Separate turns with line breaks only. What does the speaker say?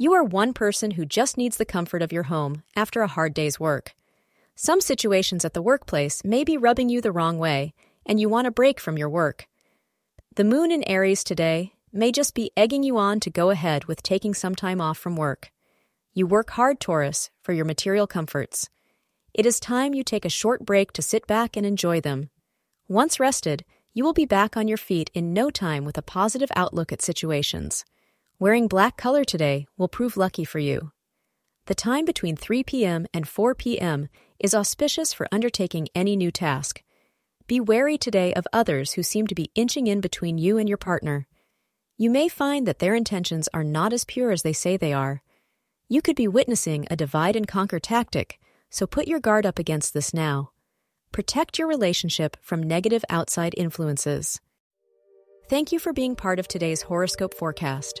You are one person who just needs the comfort of your home after a hard day's work. Some situations at the workplace may be rubbing you the wrong way, and you want a break from your work. The moon in Aries today may just be egging you on to go ahead with taking some time off from work. You work hard, Taurus, for your material comforts. It is time you take a short break to sit back and enjoy them. Once rested, you will be back on your feet in no time with a positive outlook at situations. Wearing black color today will prove lucky for you. The time between 3 p.m. and 4 p.m. is auspicious for undertaking any new task. Be wary today of others who seem to be inching in between you and your partner. You may find that their intentions are not as pure as they say they are. You could be witnessing a divide and conquer tactic, so put your guard up against this now. Protect your relationship from negative outside influences. Thank you for being part of today's horoscope forecast.